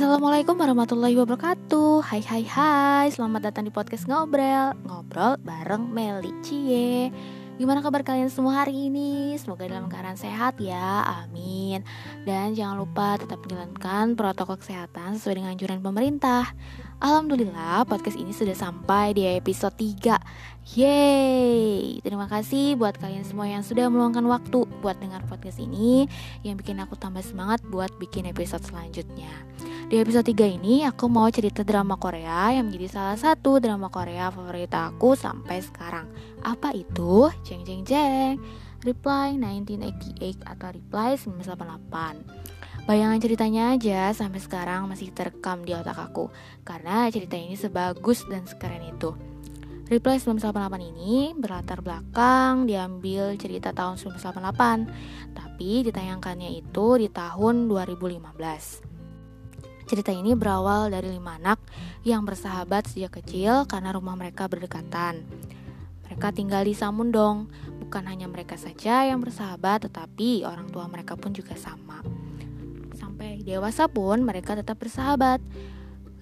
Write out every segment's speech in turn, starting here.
Assalamualaikum warahmatullahi wabarakatuh. Hai hai hai. Selamat datang di podcast Ngobrol. Ngobrol bareng Meli. Cie. Gimana kabar kalian semua hari ini? Semoga dalam keadaan sehat ya, amin. Dan jangan lupa tetap menjalankan protokol kesehatan sesuai dengan anjuran pemerintah. Alhamdulillah podcast ini sudah sampai di episode 3 Yeay. Terima kasih buat kalian semua yang sudah meluangkan waktu buat dengar podcast ini Yang bikin aku tambah semangat buat bikin episode selanjutnya di episode 3 ini aku mau cerita drama Korea yang menjadi salah satu drama Korea favorit aku sampai sekarang. Apa itu? Jeng jeng jeng. Reply 1988 atau Reply 1988. Bayangan ceritanya aja sampai sekarang masih terekam di otak aku karena cerita ini sebagus dan sekeren itu. Reply 1988 ini berlatar belakang diambil cerita tahun 1988, tapi ditayangkannya itu di tahun 2015. Cerita ini berawal dari lima anak yang bersahabat sejak kecil karena rumah mereka berdekatan. Mereka tinggal di Samundong. Bukan hanya mereka saja yang bersahabat, tetapi orang tua mereka pun juga sama. Sampai dewasa pun mereka tetap bersahabat.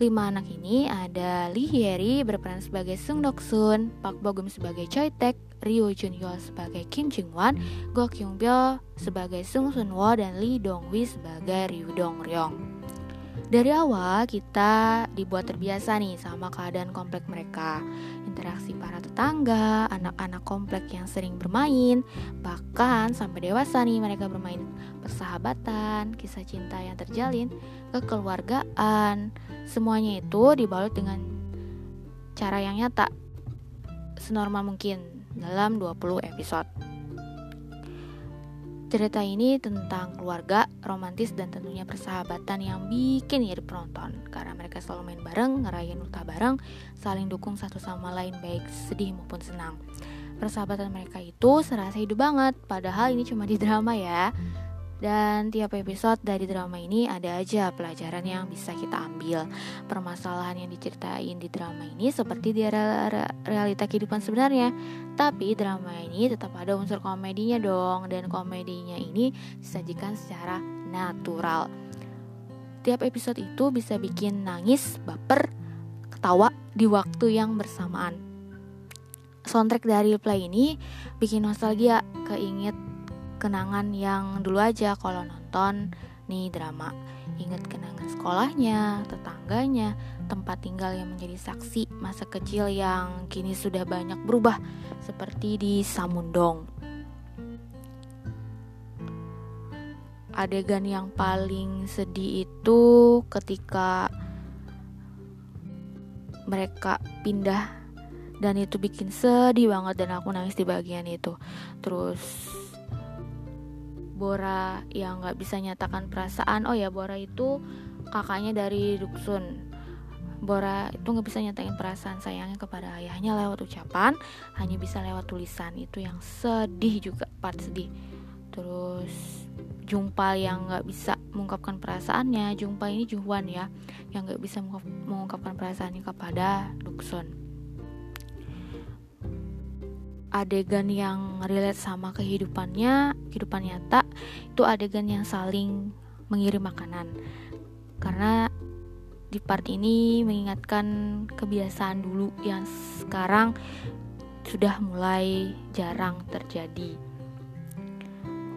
Lima anak ini ada Lee Hyeri berperan sebagai Sung Dok Sun, Park Bogum sebagai Choi Taek, Ryo Jun Hyo sebagai Kim Jung Wan, Go Kyung Byo sebagai Sung Sun Wo, dan Lee Dong Wi sebagai Ryu Dong Ryong. Dari awal kita dibuat terbiasa nih sama keadaan komplek mereka. Interaksi para tetangga, anak-anak komplek yang sering bermain Bahkan sampai dewasa nih mereka bermain persahabatan, kisah cinta yang terjalin, kekeluargaan. Semuanya itu dibalut dengan cara yang nyata Senormal mungkin dalam 20 episode Cerita ini tentang keluarga, romantis, dan tentunya persahabatan yang bikin iri penonton. Karena mereka selalu main bareng, ngerayain ultah bareng, saling dukung satu sama lain baik sedih maupun senang. Persahabatan mereka itu serasa hidup banget, padahal ini cuma di drama ya dan tiap episode dari drama ini ada aja pelajaran yang bisa kita ambil. Permasalahan yang diceritain di drama ini seperti di realita kehidupan sebenarnya. Tapi drama ini tetap ada unsur komedinya dong dan komedinya ini disajikan secara natural. Tiap episode itu bisa bikin nangis, baper, ketawa di waktu yang bersamaan. Soundtrack dari play ini bikin nostalgia, keinget kenangan yang dulu aja. Kalau nonton nih drama Ingat kenangan sekolahnya, tetangganya, tempat tinggal yang menjadi saksi masa kecil yang kini sudah banyak berubah Seperti di Samundong. Adegan yang paling sedih itu ketika mereka pindah dan itu bikin sedih banget dan aku nangis di bagian itu. Terus Bora yang nggak bisa nyatakan perasaan oh ya Bora itu kakaknya dari Duksun Bora itu nggak bisa nyatain perasaan sayangnya kepada ayahnya lewat ucapan hanya bisa lewat tulisan. Itu yang sedih juga part sedih. Terus Jungpa yang nggak bisa mengungkapkan perasaannya Jungpa ini Juhwan ya yang nggak bisa mengungkapkan perasaannya kepada Duksun adegan yang relate sama kehidupannya, kehidupan nyata, itu adegan yang saling mengirim makanan. Karena di part ini mengingatkan kebiasaan dulu yang sekarang sudah mulai jarang terjadi.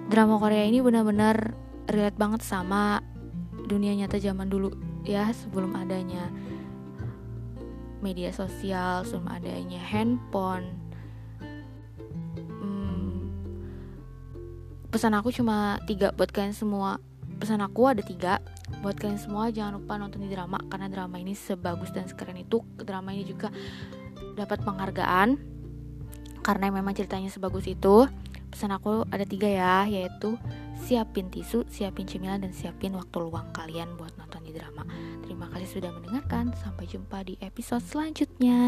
Drama Korea ini benar-benar relate banget sama dunia nyata zaman dulu ya sebelum adanya media sosial, sebelum adanya handphone, pesan aku cuma tiga. Buat kalian semua pesan aku ada tiga. Buat kalian semua jangan lupa nonton di drama karena drama ini sebagus dan sekeren itu. Drama ini juga dapat penghargaan karena memang ceritanya sebagus itu. Pesan aku ada tiga ya yaitu siapin tisu siapin cemilan dan siapin waktu luang kalian buat nonton di drama. Terima kasih sudah mendengarkan. Sampai jumpa di episode selanjutnya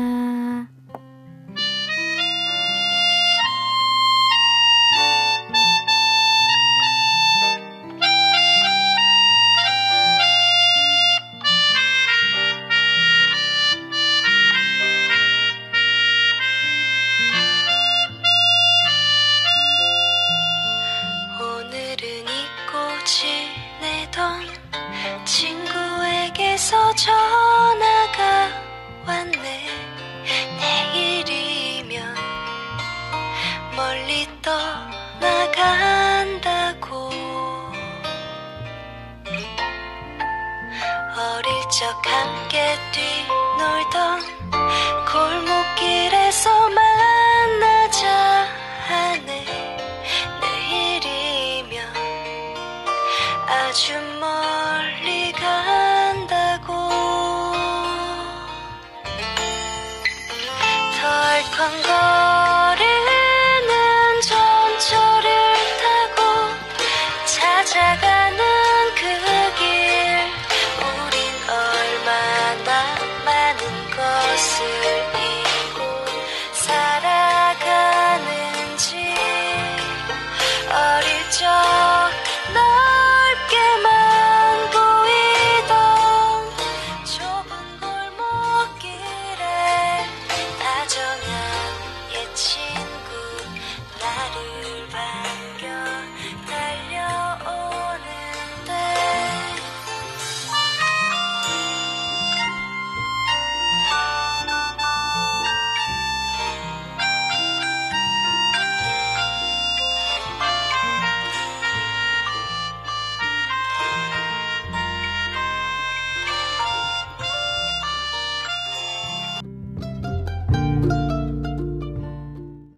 간다고. 어릴 적 함께 뛰놀던 골목길에서만